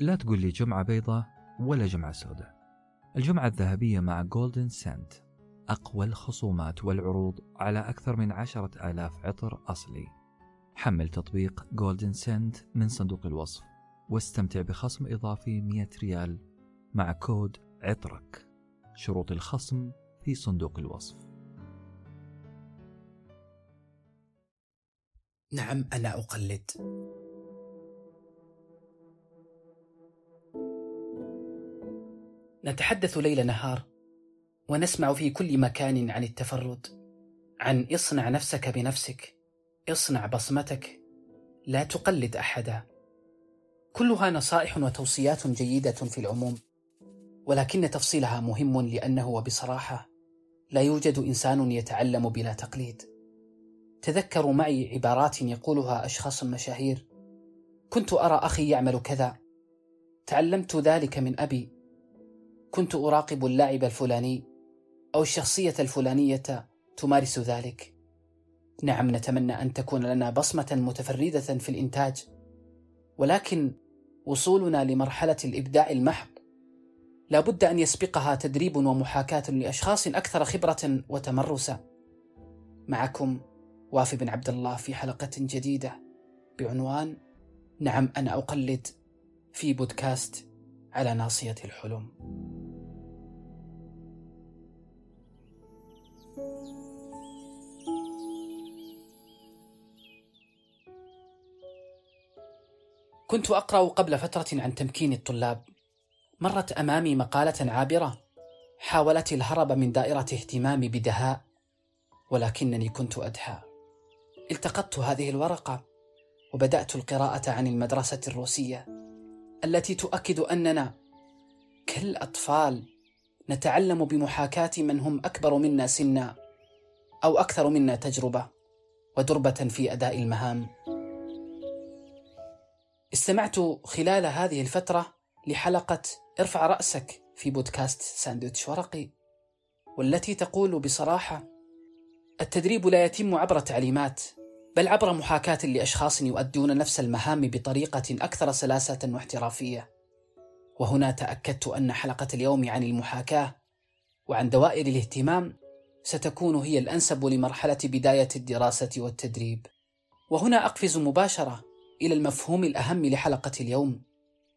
لا تقول لي جمعة بيضة ولا جمعة سوداء. الجمعة الذهبية مع Golden Scent أقوى الخصومات والعروض على أكثر من عشرة آلاف عطر أصلي. حمل تطبيق Golden Scent من صندوق الوصف واستمتع بخصم إضافي 100 ريال مع كود عطرك. شروط الخصم في صندوق الوصف. نعم أنا أقلد. نتحدث ليل نهار ونسمع في كل مكان عن التفرد عن اصنع نفسك بنفسك اصنع بصمتك لا تقلد أحدا. كلها نصائح وتوصيات جيدة في العموم ولكن تفصيلها مهم لأنه وبصراحه لا يوجد إنسان يتعلم بلا تقليد. تذكروا معي عبارات يقولها أشخاص مشاهير. كنت أرى أخي يعمل كذا. تعلمت ذلك من أبي كنت أراقب اللاعب الفلاني أو الشخصية الفلانية تمارس ذلك. نعم نتمنى أن تكون لنا بصمة متفردة في الإنتاج ولكن وصولنا لمرحلة الإبداع المحض. لا بد أن يسبقها تدريب ومحاكاة لأشخاص أكثر خبرة وتمرسا. معكم وافي بن عبد الله في حلقة جديدة بعنوان نعم أنا أقلد في بودكاست على ناصية الحلم. كنت أقرأ قبل فترة عن تمكين الطلاب. مرت أمامي مقالة عابرة. حاولت الهرب من دائرة اهتمامي بدهاء ولكنني كنت أدهى. التقطت هذه الورقة وبدأت القراءة عن المدرسة الروسية التي تؤكد أننا كالأطفال نتعلم بمحاكاة من هم أكبر منا سنا أو أكثر منا تجربة ودربه في أداء المهام. استمعت خلال هذه الفترة لحلقة ارفع رأسك في بودكاست ساندويتش ورقي والتي تقول بصراحة التدريب لا يتم عبر تعليمات بل عبر محاكاة لأشخاص يؤدون نفس المهام بطريقة أكثر سلاسة واحترافية. وهنا تأكدت أن حلقة اليوم عن المحاكاة وعن دوائر الاهتمام ستكون هي الأنسب لمرحلة بداية الدراسة والتدريب. وهنا أقفز مباشرة إلى المفهوم الأهم لحلقة اليوم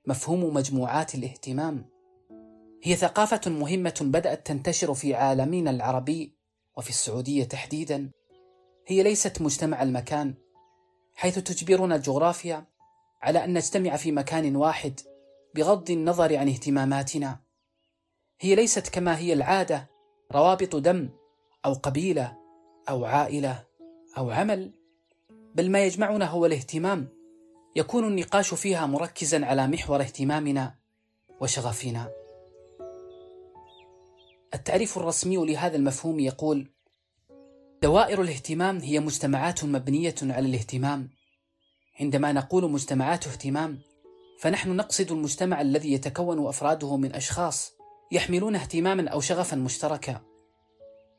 مفهوم مجموعات الاهتمام. هي ثقافة مهمة بدأت تنتشر في عالمنا العربي وفي السعودية تحديدا. هي ليست مجتمع المكان حيث تجبرنا الجغرافيا على أن نجتمع في مكان واحد بغض النظر عن اهتماماتنا. هي ليست كما هي العادة روابط دم أو قبيلة أو عائلة أو عمل بل ما يجمعنا هو الاهتمام. يكون النقاش فيها مركزا على محور اهتمامنا وشغفنا. التعريف الرسمي لهذا المفهوم يقول دوائر الاهتمام هي مجتمعات مبنية على الاهتمام. عندما نقول مجتمعات اهتمام فنحن نقصد المجتمع الذي يتكون أفراده من أشخاص يحملون اهتماما أو شغفا مشتركا.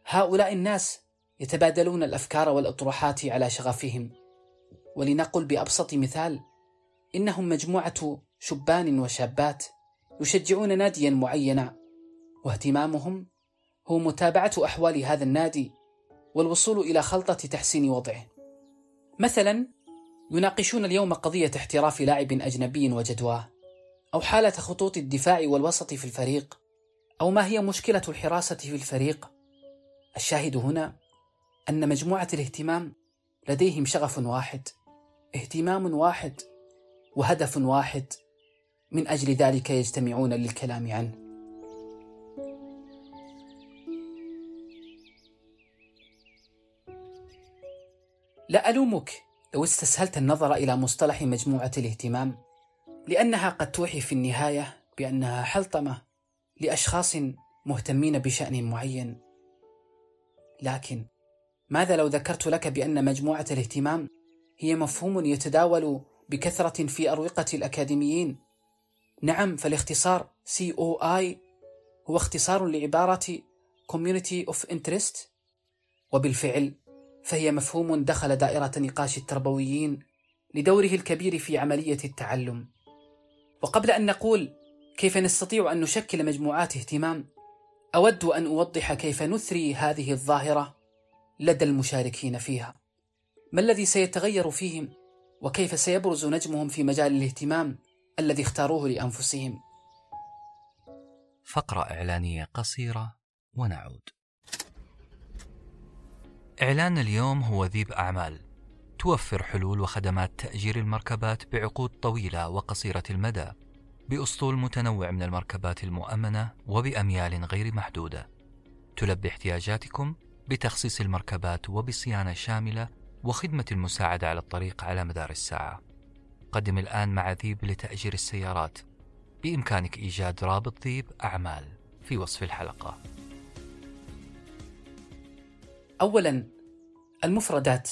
هؤلاء الناس يتبادلون الأفكار والأطروحات على شغفهم. ولنقل بأبسط مثال إنهم مجموعة شبان وشابات يشجعون ناديا معينا واهتمامهم هو متابعة أحوال هذا النادي والوصول إلى خلطة تحسين وضعه. مثلا يناقشون اليوم قضية احتراف لاعب أجنبي وجدواه أو حالة خطوط الدفاع والوسط في الفريق أو ما هي مشكلة الحراسة في الفريق. الشاهد هنا أن مجموعة الاهتمام لديهم شغف واحد اهتمام واحد وهدف واحد من أجل ذلك يجتمعون للكلام عنه. لا ألومك لو استسهلت النظر إلى مصطلح مجموعة الاهتمام لأنها قد توحي في النهاية بأنها حلطمة لأشخاص مهتمين بشأن معين. لكن ماذا لو ذكرت لك بأن مجموعة الاهتمام هي مفهوم يتداول بكثرة في أروقة الأكاديميين. نعم فالاختصار COI هو اختصار لعبارة Community of Interest. وبالفعل فهي مفهوم دخل دائرة نقاش التربويين لدوره الكبير في عملية التعلم. وقبل أن نقول كيف نستطيع أن نشكل مجموعات اهتمام أود أن أوضح كيف نثري هذه الظاهرة لدى المشاركين فيها. ما الذي سيتغير فيهم؟ وكيف سيبرز نجمهم في مجال الاهتمام الذي اختاروه لأنفسهم. فقرة إعلانية قصيرة ونعود. إعلان اليوم هو ذيب أعمال. توفر حلول وخدمات تأجير المركبات بعقود طويلة وقصيرة المدى بأسطول متنوع من المركبات المؤمنة وبأميال غير محدودة. تلبي احتياجاتكم بتخصيص المركبات وبصيانة شاملة وخدمة المساعدة على الطريق على مدار الساعة. قدم الآن مع ذيب لتأجير السيارات. بإمكانك إيجاد رابط ذيب أعمال في وصف الحلقة. أولا المفردات.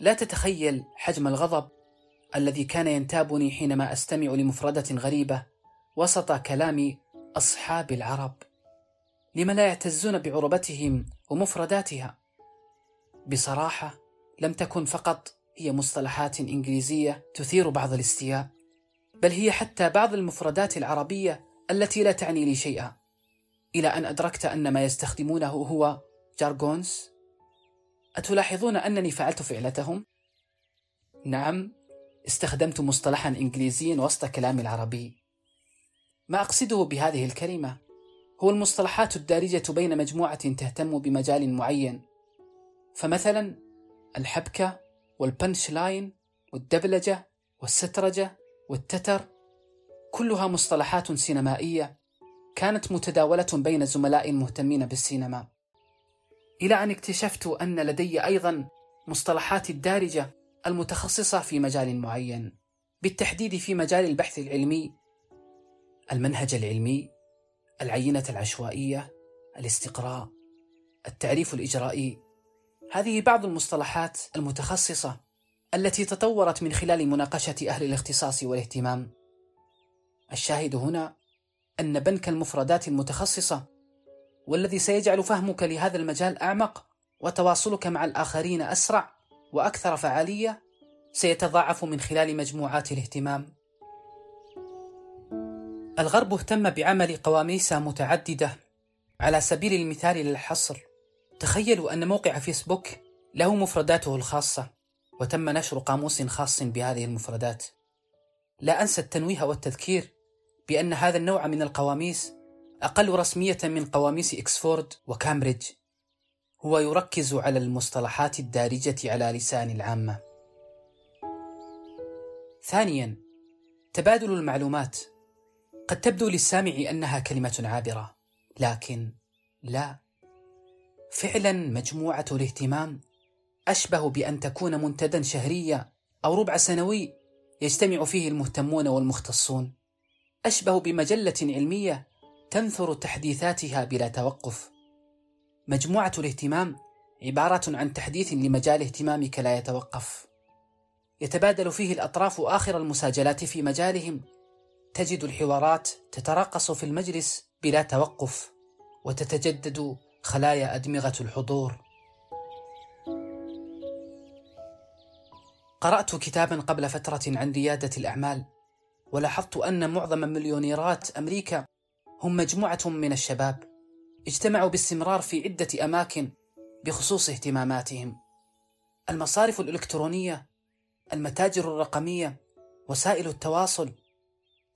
لا تتخيل حجم الغضب الذي كان ينتابني حينما أستمع لمفردة غريبة وسط كلام أصحاب العرب. لم لا يعتزون بعربتهم ومفرداتها. بصراحة لم تكن فقط هي مصطلحات إنجليزية تثير بعض الاستياء بل هي حتى بعض المفردات العربية التي لا تعني لي شيئا. إلى أن أدركت أن ما يستخدمونه هو جارغونز أتلاحظون أنني فعلت فعلتهم؟ نعم استخدمت مصطلحا إنجليزيا وسط كلامي العربي. ما أقصده بهذه الكلمة هو المصطلحات الدارجة بين مجموعة تهتم بمجال معين. فمثلا الحبكة والبنش لاين والدبلجة والسترجة والتتر كلها مصطلحات سينمائية كانت متداولة بين زملاء مهتمين بالسينما. إلى أن اكتشفت أن لدي أيضا مصطلحات الدارجة المتخصصة في مجال معين بالتحديد في مجال البحث العلمي المنهج العلمي العينة العشوائية الاستقراء التعريف الإجرائي هذه بعض المصطلحات المتخصصة التي تطورت من خلال مناقشة أهل الاختصاص والاهتمام الشاهد هنا أن بنك المفردات المتخصصة والذي سيجعل فهمك لهذا المجال أعمق وتواصلك مع الآخرين أسرع وأكثر فعالية سيتضاعف من خلال مجموعات الاهتمام. الغرب اهتم بعمل قواميس متعددة على سبيل المثال للحصر تخيلوا أن موقع فيسبوك له مفرداته الخاصة وتم نشر قاموس خاص بهذه المفردات. لا أنسى التنويه والتذكير بأن هذا النوع من القواميس أقل رسمية من قواميس إكسفورد وكامبريدج هو يركز على المصطلحات الدارجة على لسان العامة. ثانيا تبادل المعلومات قد تبدو للسامع أنها كلمة عابرة لكن لا فعلا مجموعة الاهتمام أشبه بأن تكون منتدى شهرية أو ربع سنوي يجتمع فيه المهتمون والمختصون. أشبه بمجلة علمية تنثر تحديثاتها بلا توقف. مجموعة الاهتمام عبارة عن تحديث لمجال اهتمامك لا يتوقف. يتبادل فيه الأطراف آخر المساجلات في مجالهم. تجد الحوارات تتراقص في المجلس بلا توقف وتتجدد خلايا أدمغة الحضور. قرأت كتابا قبل فترة عن ريادة الأعمال ولاحظت أن معظم مليونيرات أمريكا هم مجموعة من الشباب اجتمعوا باستمرار في عدة أماكن بخصوص اهتماماتهم. المصارف الإلكترونية المتاجر الرقمية وسائل التواصل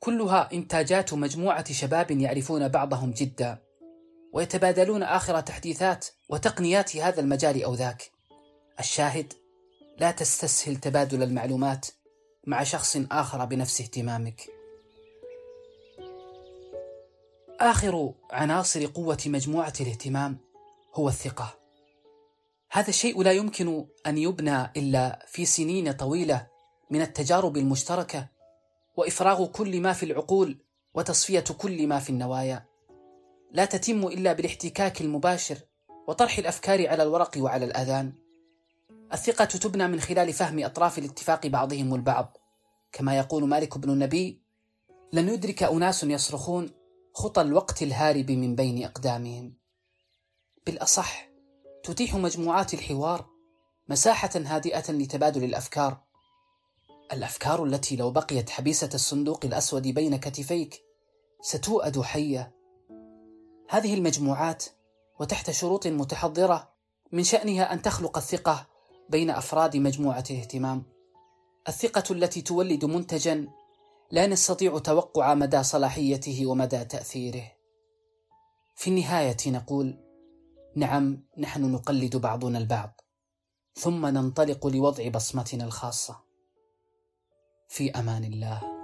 كلها إنتاجات مجموعة شباب يعرفون بعضهم جدا. ويتبادلون آخر تحديثات وتقنيات هذا المجال أو ذاك الشاهد لا تستسهل تبادل المعلومات مع شخص آخر بنفس اهتمامك آخر عناصر قوة مجموعة الاهتمام هو الثقة. هذا الشيء لا يمكن أن يبنى إلا في سنين طويلة من التجارب المشتركة وإفراغ كل ما في العقول وتصفية كل ما في النوايا. لا تتم إلا بالاحتكاك المباشر وطرح الأفكار على الورق وعلى الآذان. الثقة تبنى من خلال فهم أطراف الاتفاق بعضهم البعض. كما يقول مالك بن النبي: لن يدرك أناس يصرخون خطى الوقت الهارب من بين أقدامهم بالأصح تتيح مجموعات الحوار مساحة هادئة لتبادل الأفكار الأفكار التي لو بقيت حبيسة الصندوق الأسود بين كتفيك ستوأد حية هذه المجموعات وتحت شروط متحضرة من شأنها أن تخلق الثقة بين أفراد مجموعة الاهتمام. الثقة التي تولد منتجا لا نستطيع توقع مدى صلاحيته ومدى تأثيره. في النهاية نقول نعم نحن نقلد بعضنا البعض ثم ننطلق لوضع بصمتنا الخاصة. في أمان الله.